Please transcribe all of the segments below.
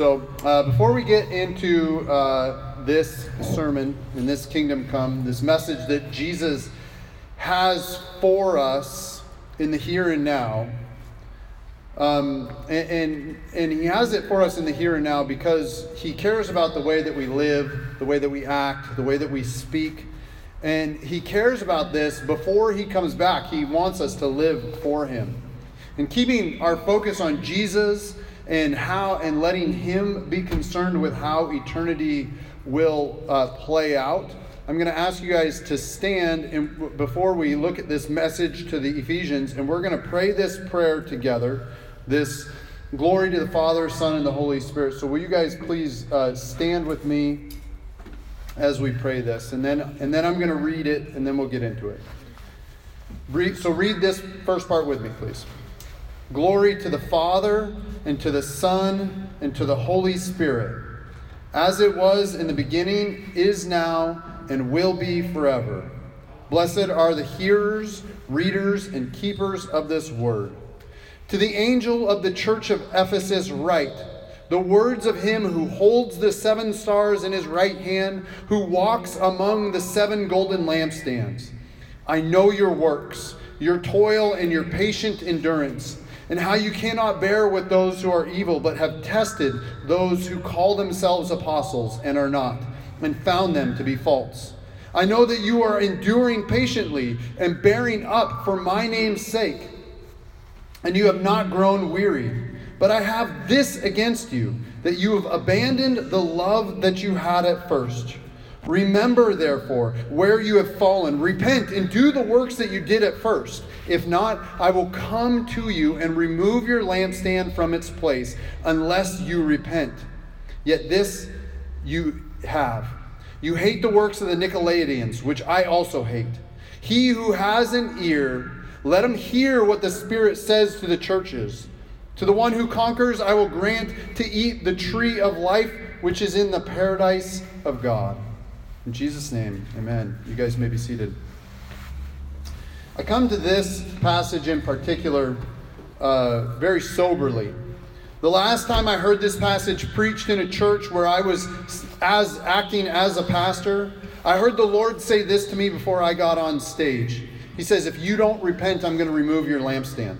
So, uh, before we get into uh, this sermon and this kingdom come, this message that Jesus has for us in the here and now, um, and, and, and he has it for us in the here and now because he cares about the way that we live, the way that we act, the way that we speak. And he cares about this before he comes back. He wants us to live for him. And keeping our focus on Jesus and how and letting him be concerned with how eternity will uh, play out. I'm going to ask you guys to stand and before we look at this message to the Ephesians, and we're going to pray this prayer together. This glory to the Father, Son, and the Holy Spirit. So, will you guys please uh, stand with me as we pray this, and then and then I'm going to read it, and then we'll get into it. So, read this first part with me, please. Glory to the Father, and to the Son, and to the Holy Spirit, as it was in the beginning, is now, and will be forever. Blessed are the hearers, readers, and keepers of this word. To the angel of the church of Ephesus, write the words of him who holds the seven stars in his right hand, who walks among the seven golden lampstands. I know your works, your toil, and your patient endurance and how you cannot bear with those who are evil, but have tested those who call themselves apostles and are not, and found them to be false. I know that you are enduring patiently and bearing up for my name's sake, and you have not grown weary. But I have this against you, that you have abandoned the love that you had at first. Remember, therefore, where you have fallen. Repent and do the works that you did at first. If not, I will come to you and remove your lampstand from its place, unless you repent. Yet this you have. You hate the works of the Nicolaitans, which I also hate. He who has an ear, let him hear what the Spirit says to the churches. To the one who conquers, I will grant to eat the tree of life, which is in the paradise of God. In Jesus' name, amen. You guys may be seated. I come to this passage in particular uh, very soberly. The last time I heard this passage preached in a church where I was as acting as a pastor, I heard the Lord say this to me before I got on stage. He says, If you don't repent, I'm going to remove your lampstand.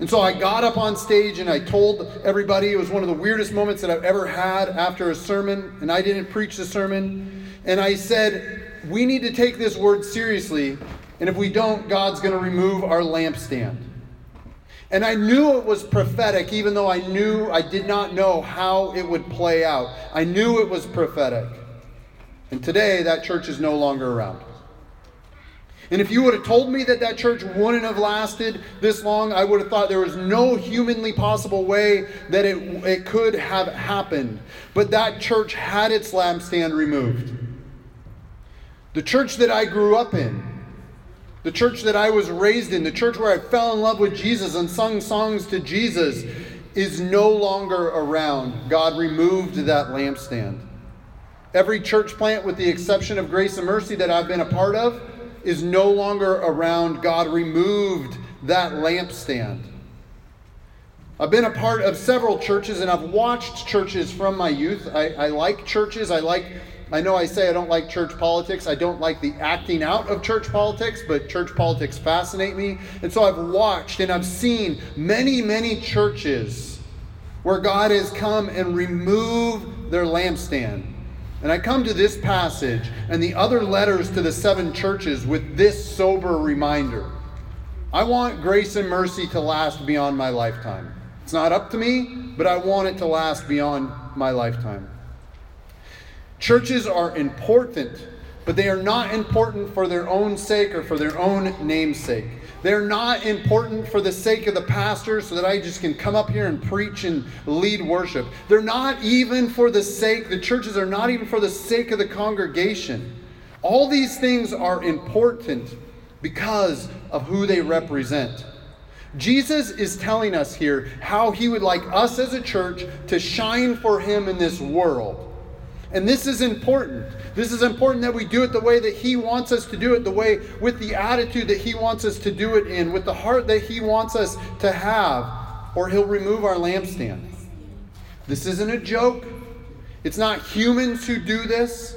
And so I got up on stage and I told everybody it was one of the weirdest moments that I've ever had after a sermon, and I didn't preach the sermon. And I said, We need to take this word seriously and if we don't, God's going to remove our lampstand. And I knew it was prophetic, even though I knew I did not know how it would play out. I knew it was prophetic. And today, that church is no longer around. And if you would have told me that that church wouldn't have lasted this long, I would have thought there was no humanly possible way that it, it could have happened. But that church had its lampstand removed. The church that I grew up in, the church that I was raised in, the church where I fell in love with Jesus and sung songs to Jesus, is no longer around. God removed that lampstand. Every church plant, with the exception of Grace and Mercy that I've been a part of, is no longer around. God removed that lampstand. I've been a part of several churches and I've watched churches from my youth. I, I like churches. I like I know I say I don't like church politics. I don't like the acting out of church politics, but church politics fascinate me. And so I've watched and I've seen many, many churches where God has come and removed their lampstand. And I come to this passage and the other letters to the seven churches with this sober reminder. I want grace and mercy to last beyond my lifetime. It's not up to me, but I want it to last beyond my lifetime. Churches are important, but they are not important for their own sake or for their own namesake. They're not important for the sake of the pastor so that I just can come up here and preach and lead worship. They're not even for the sake, the churches are not even for the sake of the congregation. All these things are important because of who they represent. Jesus is telling us here how he would like us as a church to shine for him in this world. And this is important. This is important that we do it the way that He wants us to do it, the way with the attitude that He wants us to do it in, with the heart that He wants us to have, or He'll remove our lampstand. This isn't a joke. It's not humans who do this.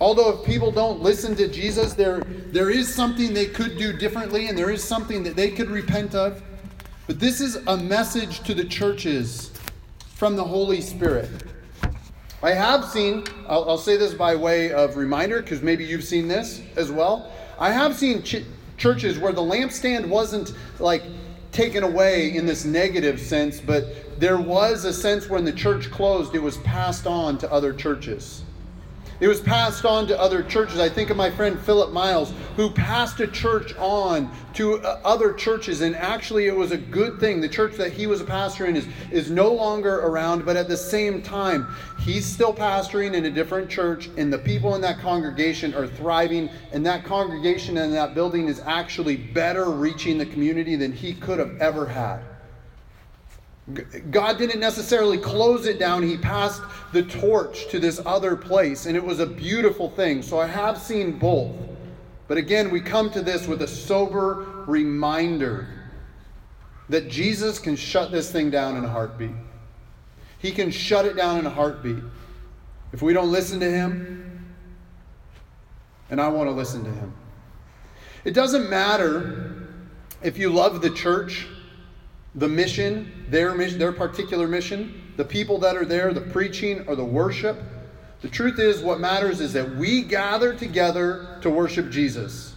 Although if people don't listen to Jesus, there, there is something they could do differently and there is something that they could repent of. But this is a message to the churches from the Holy Spirit. I have seen, I'll, I'll say this by way of reminder, because maybe you've seen this as well. I have seen ch- churches where the lampstand wasn't like taken away in this negative sense, but there was a sense when the church closed, it was passed on to other churches. It was passed on to other churches. I think of my friend Philip Miles, who passed a church on to uh, other churches, and actually it was a good thing. The church that he was a pastor in is, is no longer around, but at the same time, he's still pastoring in a different church, and the people in that congregation are thriving, and that congregation and that building is actually better reaching the community than he could have ever had. God didn't necessarily close it down. He passed the torch to this other place, and it was a beautiful thing. So I have seen both. But again, we come to this with a sober reminder that Jesus can shut this thing down in a heartbeat. He can shut it down in a heartbeat. If we don't listen to Him, and I want to listen to Him. It doesn't matter if you love the church the mission, their mission, their particular mission, the people that are there, the preaching or the worship. The truth is, what matters is that we gather together to worship Jesus.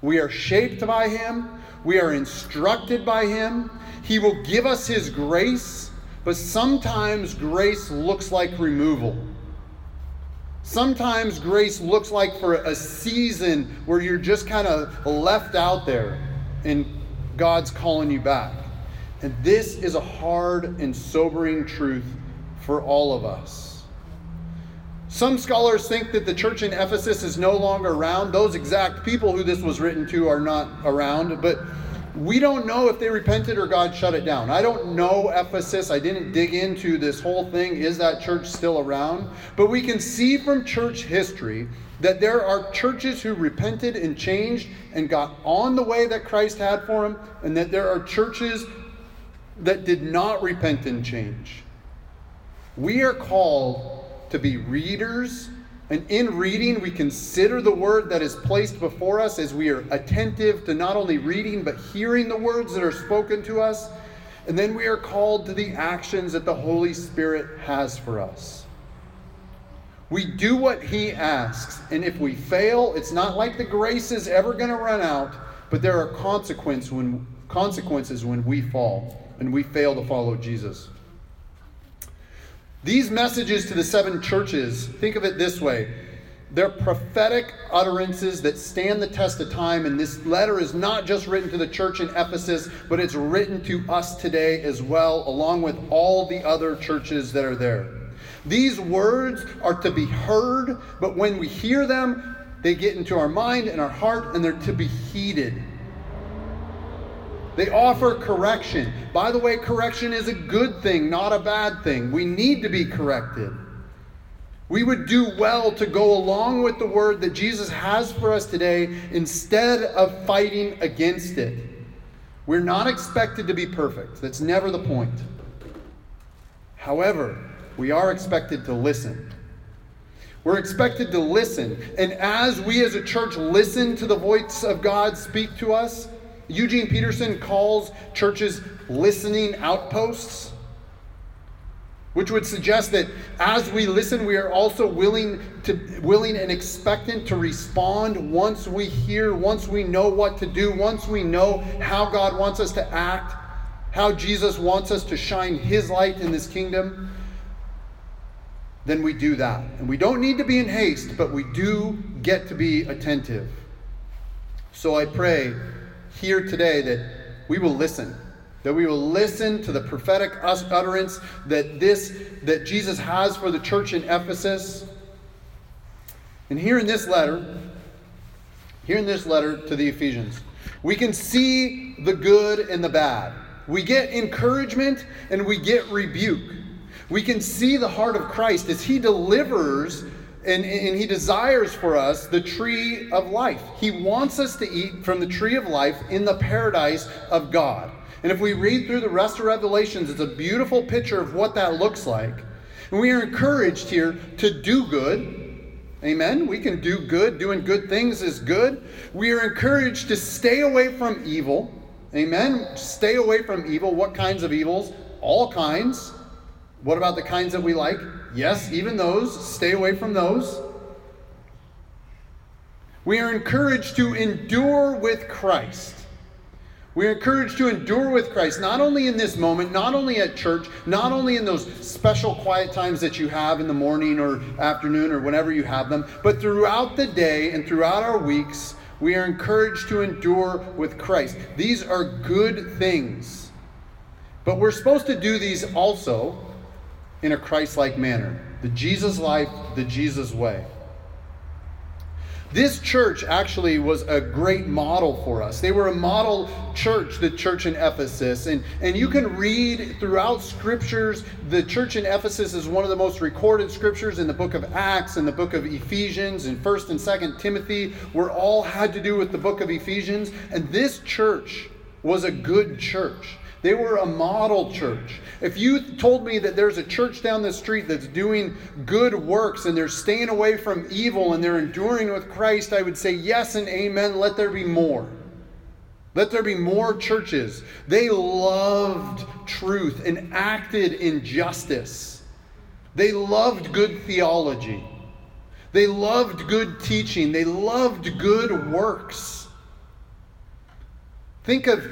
We are shaped by Him, we are instructed by Him. He will give us His grace, but sometimes grace looks like removal. Sometimes grace looks like for a season where you're just kind of left out there and God's calling you back. And this is a hard and sobering truth for all of us. Some scholars think that the church in Ephesus is no longer around. Those exact people who this was written to are not around, but we don't know if they repented or God shut it down. I don't know Ephesus. I didn't dig into this whole thing. Is that church still around? But we can see from church history that there are churches who repented and changed and got on the way that Christ had for them, and that there are churches that did not repent and change. We are called to be readers, and in reading, we consider the word that is placed before us as we are attentive to not only reading, but hearing the words that are spoken to us. And then we are called to the actions that the Holy Spirit has for us. We do what He asks, and if we fail, it's not like the grace is ever going to run out, but there are consequences when, consequences when we fall and we fail to follow Jesus. These messages to the seven churches, think of it this way. They're prophetic utterances that stand the test of time, and this letter is not just written to the church in Ephesus, but it's written to us today as well, along with all the other churches that are there. These words are to be heard, but when we hear them, they get into our mind and our heart, and they're to be heeded. They offer correction. By the way, correction is a good thing, not a bad thing. We need to be corrected. We would do well to go along with the word that Jesus has for us today instead of fighting against it. We're not expected to be perfect. That's never the point. However, we are expected to listen. We're expected to listen. And as we as a church listen to the voice of God speak to us, Eugene Peterson calls churches listening outposts, which would suggest that as we listen, we are also willing to willing and expectant to respond once we hear, once we know what to do, once we know how God wants us to act, how Jesus wants us to shine his light in this kingdom. Then we do that. And we don't need to be in haste, but we do get to be attentive. So I pray here today that we will listen that we will listen to the prophetic utterance that this that jesus has for the church in ephesus. And here in this letter here in this letter to the ephesians we can see the good and the bad. We get encouragement and we get rebuke. We can see the heart of christ as he delivers and, and he desires for us the tree of life. He wants us to eat from the tree of life in the paradise of God. And if we read through the rest of Revelations, it's a beautiful picture of what that looks like. And we are encouraged here to do good. Amen. We can do good. Doing good things is good. We are encouraged to stay away from evil. Amen. Stay away from evil. What kinds of evils? All kinds. What about the kinds that we like? Yes, even those. Stay away from those. We are encouraged to endure with Christ. We are encouraged to endure with Christ, not only in this moment, not only at church, not only in those special quiet times that you have in the morning or afternoon or whenever you have them, but throughout the day and throughout our weeks, we are encouraged to endure with Christ. These are good things. But we're supposed to do these also in a Christ like manner the Jesus life, the Jesus way. This church actually was a great model for us. They were a model church, the church in Ephesus. And, and you can read throughout scriptures, the church in Ephesus is one of the most recorded scriptures in the book of Acts and the book of Ephesians and 1st and 2nd Timothy were all had to do with the book of Ephesians. And this church was a good church. They were a model church. If you told me that there's a church down the street that's doing good works and they're staying away from evil and they're enduring with Christ, I would say yes and amen. Let there be more. Let there be more churches. They loved truth and acted in justice. They loved good theology. They loved good teaching. They loved good works. Think of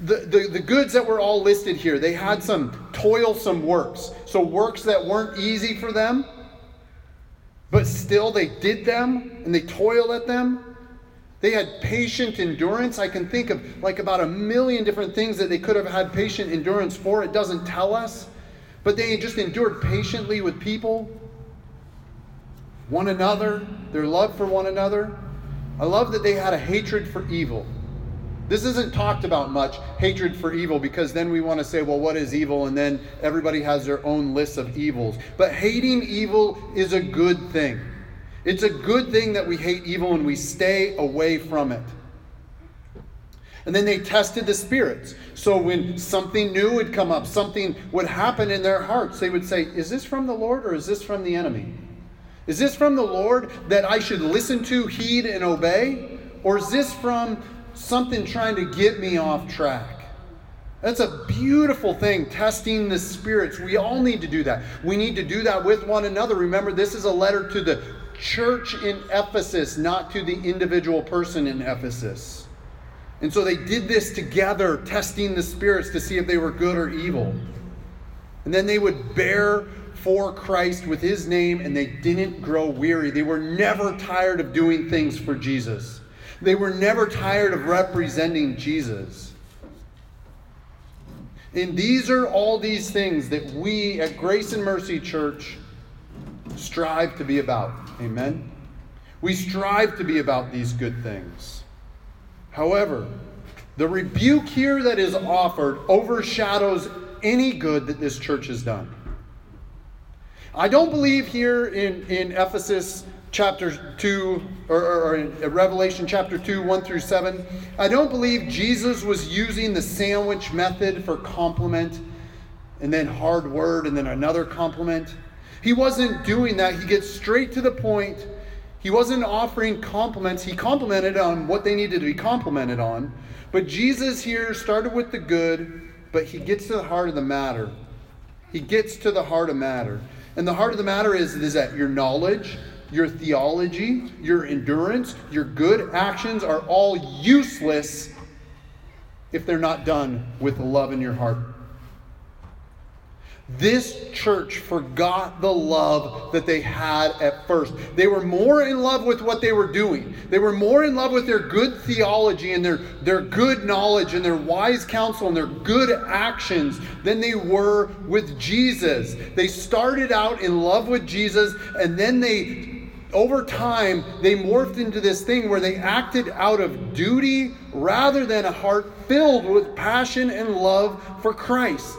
the, the, goods that were all listed here, they had some toilsome works. So, works that weren't easy for them, but still they did them and they toiled at them. They had patient endurance. I can think of like about a million different things that they could have had patient endurance for. It doesn't tell us. But they just endured patiently with people, one another, their love for one another. I love that they had a hatred for evil. This isn't talked about much, hatred for evil, because then we want to say, well, what is evil? And then everybody has their own list of evils. But hating evil is a good thing. It's a good thing that we hate evil and we stay away from it. And then they tested the spirits. So when something new would come up, something would happen in their hearts, they would say, Is this from the Lord or is this from the enemy? Is this from the Lord that I should listen to, heed, and obey? Or is this from something trying to get me off track. That's a beautiful thing, testing the spirits. We all need to do that. We need to do that with one another. Remember, this is a letter to the church in Ephesus, not to the individual person in Ephesus. And so they did this together, testing the spirits to see if they were good or evil. And then they would bear for Christ with his name, and they didn't grow weary. They were never tired of doing things for Jesus. They were never tired of representing Jesus. And these are all these things that we at Grace and Mercy Church strive to be about. Amen? We strive to be about these good things. However, the rebuke here that is offered overshadows any good that this church has done. I don't believe here in, in Ephesus chapter 2, or, or, in Revelation chapter 2, 1 through 7, I don't believe Jesus was using the sandwich method for compliment and then hard word and then another compliment. He wasn't doing that. He gets straight to the point. He wasn't offering compliments. He complimented on what they needed to be complimented on. But Jesus here started with the good, but he gets to the heart of the matter. He gets to the heart of matter. And the heart of the matter is, is that your knowledge, your theology, your endurance, your good actions are all useless if they're not done with love in your heart. This church forgot the love that they had at first. They were more in love with what they were doing. They were more in love with their good theology and their, their good knowledge and their wise counsel and their good actions than they were with Jesus. They started out in love with Jesus and then they over time, they morphed into this thing where they acted out of duty rather than a heart filled with passion and love for Christ.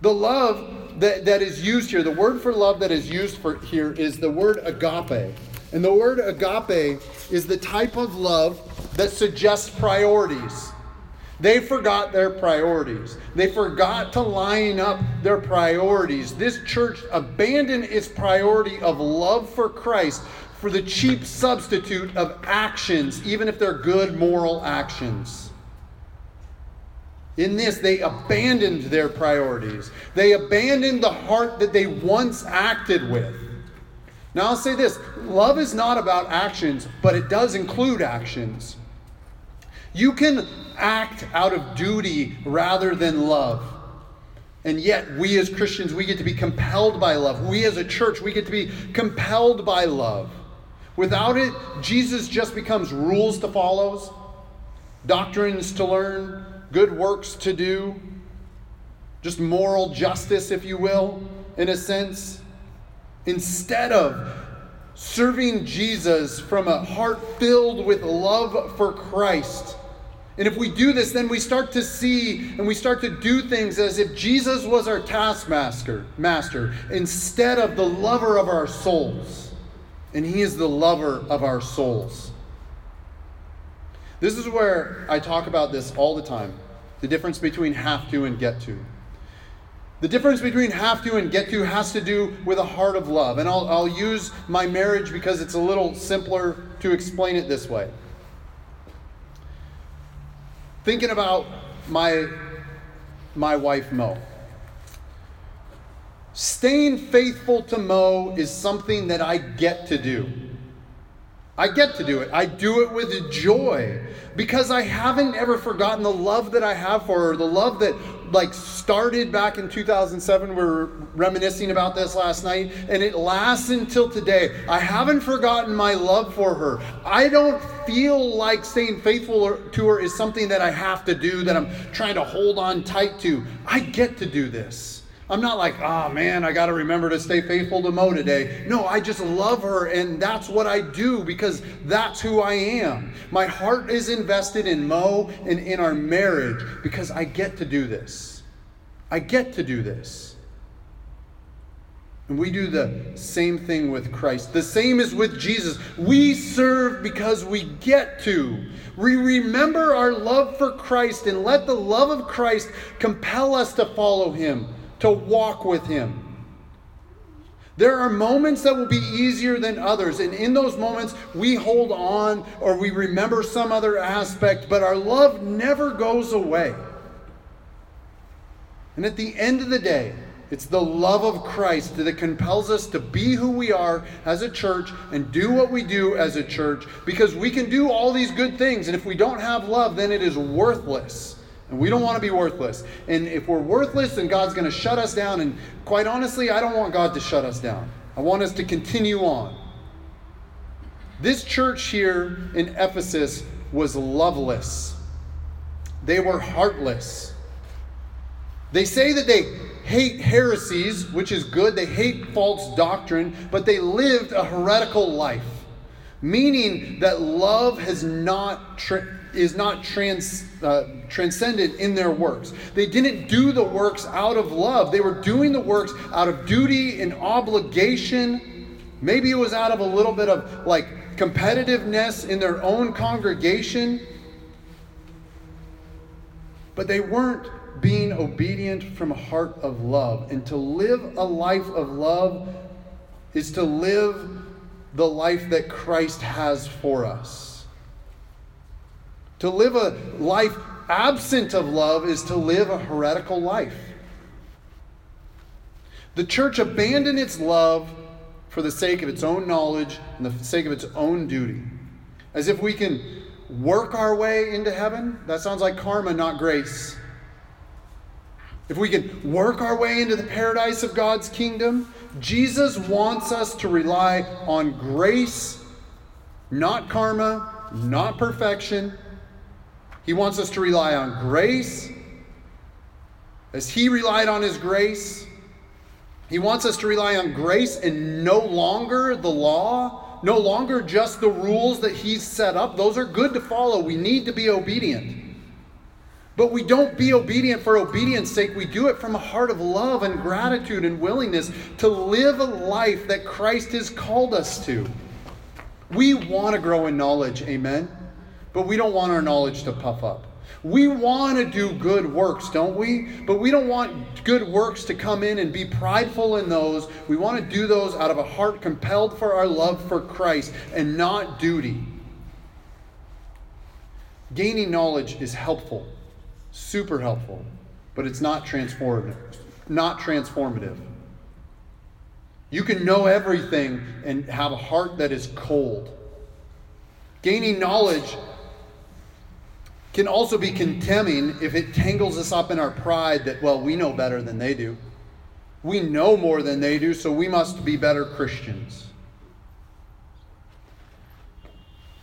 The love that, that is used here, the word for love that is used for here is the word agape. And the word agape is the type of love that suggests priorities. They forgot their priorities. They forgot to line up their priorities. This church abandoned its priority of love for Christ for the cheap substitute of actions, even if they're good moral actions. In this, they abandoned their priorities. They abandoned the heart that they once acted with. Now, I'll say this love is not about actions, but it does include actions. You can act out of duty rather than love. And yet, we as Christians, we get to be compelled by love. We as a church, we get to be compelled by love. Without it, Jesus just becomes rules to follow, doctrines to learn, good works to do, just moral justice, if you will, in a sense. Instead of serving Jesus from a heart filled with love for Christ, and if we do this, then we start to see and we start to do things as if Jesus was our taskmaster, master, instead of the lover of our souls. And he is the lover of our souls. This is where I talk about this all the time the difference between have to and get to. The difference between have to and get to has to do with a heart of love. And I'll, I'll use my marriage because it's a little simpler to explain it this way thinking about my my wife Mo. Staying faithful to Mo is something that I get to do. I get to do it. I do it with joy because I haven't ever forgotten the love that I have for her, the love that like started back in 2007. We were reminiscing about this last night, and it lasts until today. I haven't forgotten my love for her. I don't feel like staying faithful to her is something that I have to do, that I'm trying to hold on tight to. I get to do this. I'm not like, oh man, I got to remember to stay faithful to Mo today. No, I just love her and that's what I do because that's who I am. My heart is invested in Mo and in our marriage because I get to do this. I get to do this. And we do the same thing with Christ. The same is with Jesus. We serve because we get to. We remember our love for Christ and let the love of Christ compel us to follow him to walk with Him. There are moments that will be easier than others, and in those moments, we hold on or we remember some other aspect, but our love never goes away. And at the end of the day, it's the love of Christ that compels us to be who we are as a church and do what we do as a church because we can do all these good things. And if we don't have love, then it is worthless. And we don't want to be worthless. And if we're worthless, then God's going to shut us down. And quite honestly, I don't want God to shut us down. I want us to continue on. This church here in Ephesus was loveless, they were heartless. They say that they hate heresies, which is good. They hate false doctrine, but they lived a heretical life, meaning that love has not. Tra- is not trans, uh, transcended in their works. They didn't do the works out of love, they were doing the works out of duty and obligation. Maybe it was out of a little bit of like competitiveness in their own congregation. But they weren't being obedient from a heart of love. And to live a life of love is to live the life that Christ has for us. To live a life absent of love is to live a heretical life. The church abandoned its love for the sake of its own knowledge and the sake of its own duty. As if we can work our way into heaven. That sounds like karma, not grace. If we can work our way into the paradise of God's kingdom, Jesus wants us to rely on grace, not karma, not perfection, he wants us to rely on grace. As He relied on His grace, He wants us to rely on grace and no longer the law, no longer just the rules that He's set up. Those are good to follow. We need to be obedient. But we don't be obedient for obedience sake. We do it from a heart of love and gratitude and willingness to live a life that Christ has called us to. We want to grow in knowledge, amen? But we don't want our knowledge to puff up. We want to do good works, don't we? But we don't want good works to come in and be prideful in those. We want to do those out of a heart compelled for our love for Christ and not duty. Gaining knowledge is helpful, super helpful, but it's not transformative. Not transformative. You can know everything and have a heart that is cold. Gaining knowledge can also be condemning if it tangles us up in our pride that, well, we know better than they do. We know more than they do, so we must be better Christians.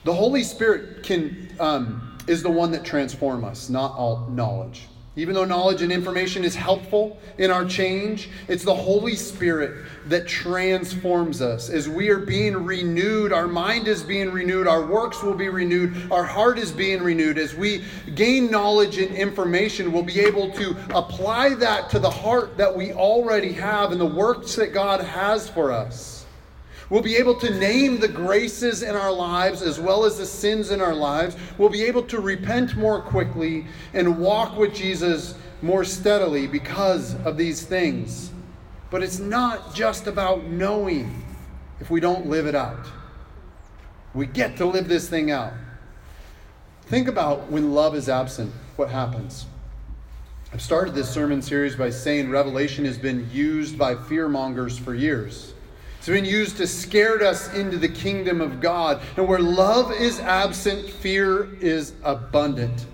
The Holy Spirit can, um, is the one that transforms us, not all knowledge. Even though knowledge and information is helpful in our change, it's the Holy Spirit that transforms us. As we are being renewed, our mind is being renewed, our works will be renewed, our heart is being renewed. As we gain knowledge and information, we'll be able to apply that to the heart that we already have and the works that God has for us. We'll be able to name the graces in our lives as well as the sins in our lives. We'll be able to repent more quickly and walk with Jesus more steadily because of these things. But it's not just about knowing if we don't live it out. We get to live this thing out. Think about when love is absent, what happens? I've started this sermon series by saying Revelation has been used by fearmongers for years. It's been used to scare us into the kingdom of God. And where love is absent, fear is abundant.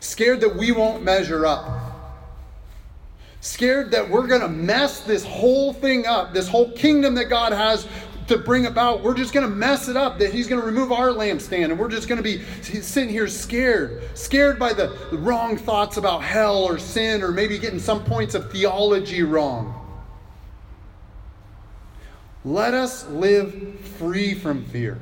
Scared that we won't measure up. Scared that we're going to mess this whole thing up, this whole kingdom that God has to bring about. We're just going to mess it up, that He's going to remove our lampstand, and we're just going to be sitting here scared. Scared by the wrong thoughts about hell or sin, or maybe getting some points of theology wrong. Let us live free from fear.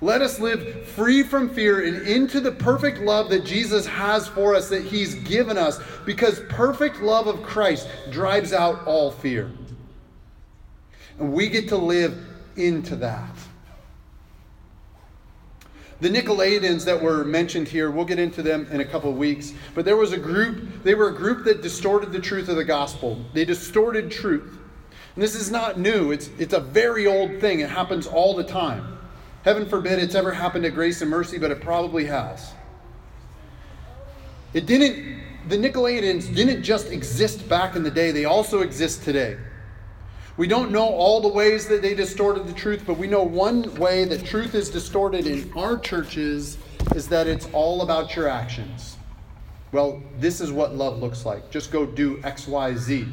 Let us live free from fear and into the perfect love that Jesus has for us, that He's given us, because perfect love of Christ drives out all fear. And we get to live into that. The Nicolaitans that were mentioned here, we'll get into them in a couple of weeks, but there was a group, they were a group that distorted the truth of the gospel. They distorted truth. And this is not new, it's, it's a very old thing. It happens all the time. Heaven forbid it's ever happened to grace and mercy, but it probably has. It didn't, the Nicolaitans didn't just exist back in the day, they also exist today. We don't know all the ways that they distorted the truth, but we know one way that truth is distorted in our churches is that it's all about your actions. Well, this is what love looks like. Just go do X, Y, Z.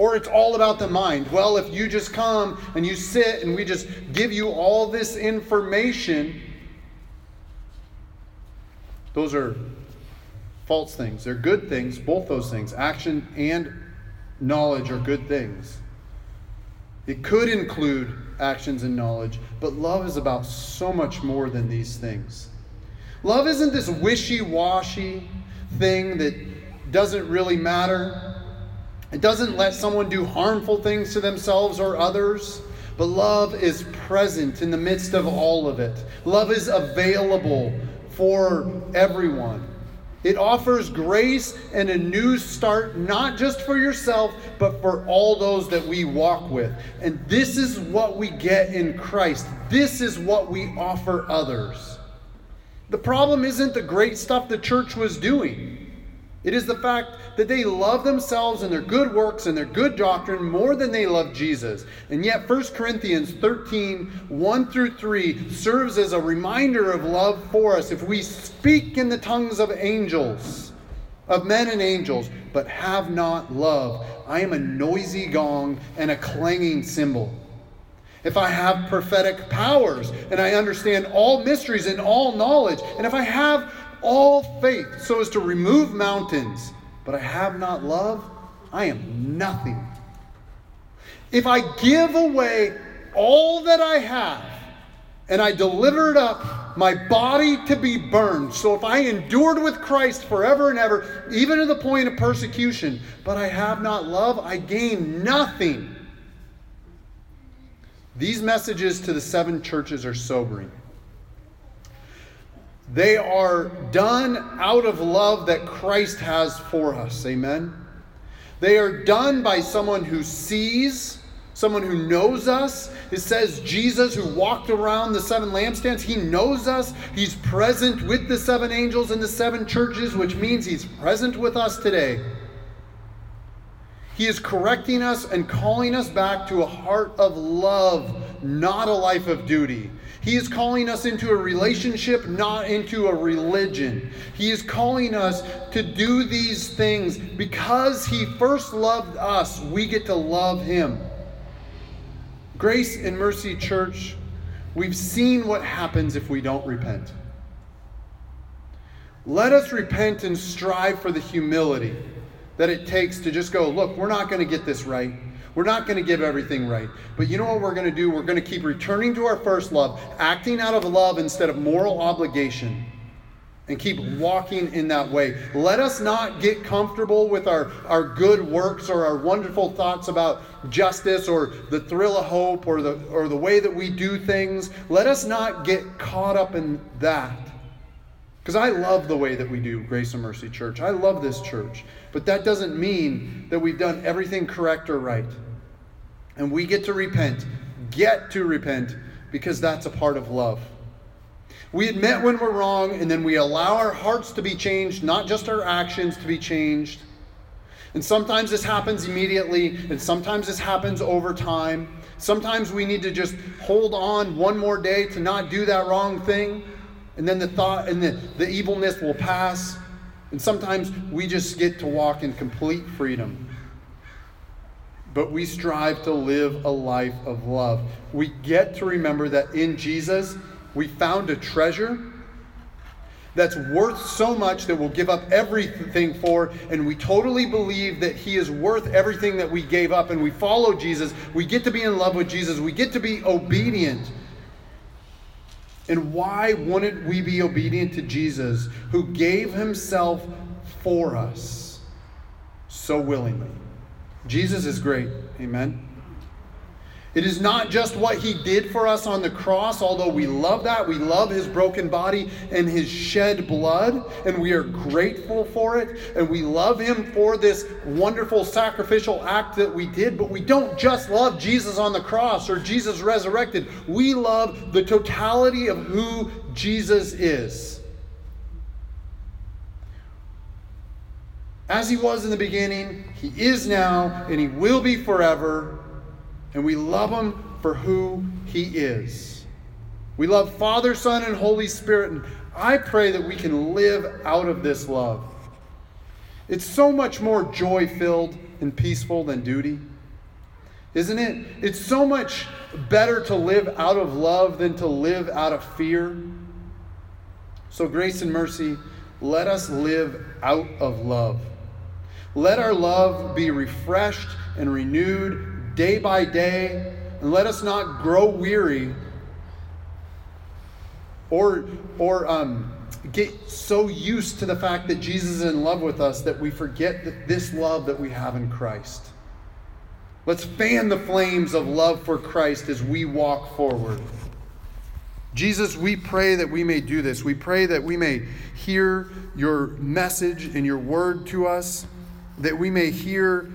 Or it's all about the mind. Well, if you just come and you sit and we just give you all this information, those are false things. They're good things, both those things. Action and knowledge are good things. It could include actions and knowledge, but love is about so much more than these things. Love isn't this wishy washy thing that doesn't really matter. It doesn't let someone do harmful things to themselves or others, but love is present in the midst of all of it. Love is available for everyone. It offers grace and a new start, not just for yourself, but for all those that we walk with. And this is what we get in Christ. This is what we offer others. The problem isn't the great stuff the church was doing. It is the fact that they love themselves and their good works and their good doctrine more than they love Jesus. And yet, 1 Corinthians 13 1 through 3 serves as a reminder of love for us. If we speak in the tongues of angels, of men and angels, but have not love, I am a noisy gong and a clanging cymbal. If I have prophetic powers and I understand all mysteries and all knowledge, and if I have all faith so as to remove mountains, but I have not love, I am nothing. If I give away all that I have and I deliver it up, my body to be burned. So if I endured with Christ forever and ever, even to the point of persecution, but I have not love, I gain nothing. These messages to the seven churches are sobering. They are done out of love that Christ has for us. Amen. They are done by someone who sees, someone who knows us. It says Jesus, who walked around the seven lampstands, he knows us. He's present with the seven angels and the seven churches, which means he's present with us today. He is correcting us and calling us back to a heart of love, not a life of duty. He is calling us into a relationship, not into a religion. He is calling us to do these things because He first loved us. We get to love Him. Grace and Mercy Church, we've seen what happens if we don't repent. Let us repent and strive for the humility that it takes to just go, look, we're not going to get this right. We're not going to give everything right. But you know what we're going to do? We're going to keep returning to our first love, acting out of love instead of moral obligation, and keep walking in that way. Let us not get comfortable with our, our good works or our wonderful thoughts about justice or the thrill of hope or the, or the way that we do things. Let us not get caught up in that. Because I love the way that we do Grace and Mercy Church. I love this church. But that doesn't mean that we've done everything correct or right. And we get to repent, get to repent, because that's a part of love. We admit when we're wrong, and then we allow our hearts to be changed, not just our actions to be changed. And sometimes this happens immediately, and sometimes this happens over time. Sometimes we need to just hold on one more day to not do that wrong thing, and then the thought and the, the evilness will pass. And sometimes we just get to walk in complete freedom. But we strive to live a life of love. We get to remember that in Jesus, we found a treasure that's worth so much that we'll give up everything for, and we totally believe that He is worth everything that we gave up, and we follow Jesus. We get to be in love with Jesus. We get to be obedient. And why wouldn't we be obedient to Jesus who gave himself for us so willingly? Jesus is great. Amen. It is not just what he did for us on the cross, although we love that. We love his broken body and his shed blood, and we are grateful for it. And we love him for this wonderful sacrificial act that we did. But we don't just love Jesus on the cross or Jesus resurrected. We love the totality of who Jesus is. As he was in the beginning, he is now, and he will be forever and we love him for who he is. We love Father, Son, and Holy Spirit, and I pray that we can live out of this love. It's so much more joy filled and peaceful than duty, isn't it? It's so much better to live out of love than to live out of fear. So, grace and mercy, let us live out of love. Let our love be refreshed and renewed day by day, and let us not grow weary or, or um, get so used to the fact that Jesus is in love with us that we forget that this love that we have in Christ. Let's fan the flames of love for Christ as we walk forward. Jesus, we pray that we may do this. We pray that we may hear your message and your word to us, that we may hear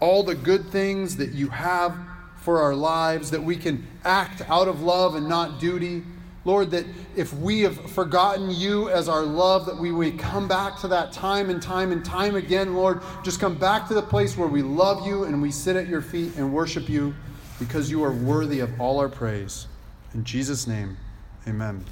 all the good things that you have for our lives, that we can act out of love and not duty. Lord, that if we have forgotten you as our love, that we may come back to that time and time and time again, Lord. Just come back to the place where we love you and we sit at your feet and worship you because you are worthy of all our praise. In Jesus' name, amen.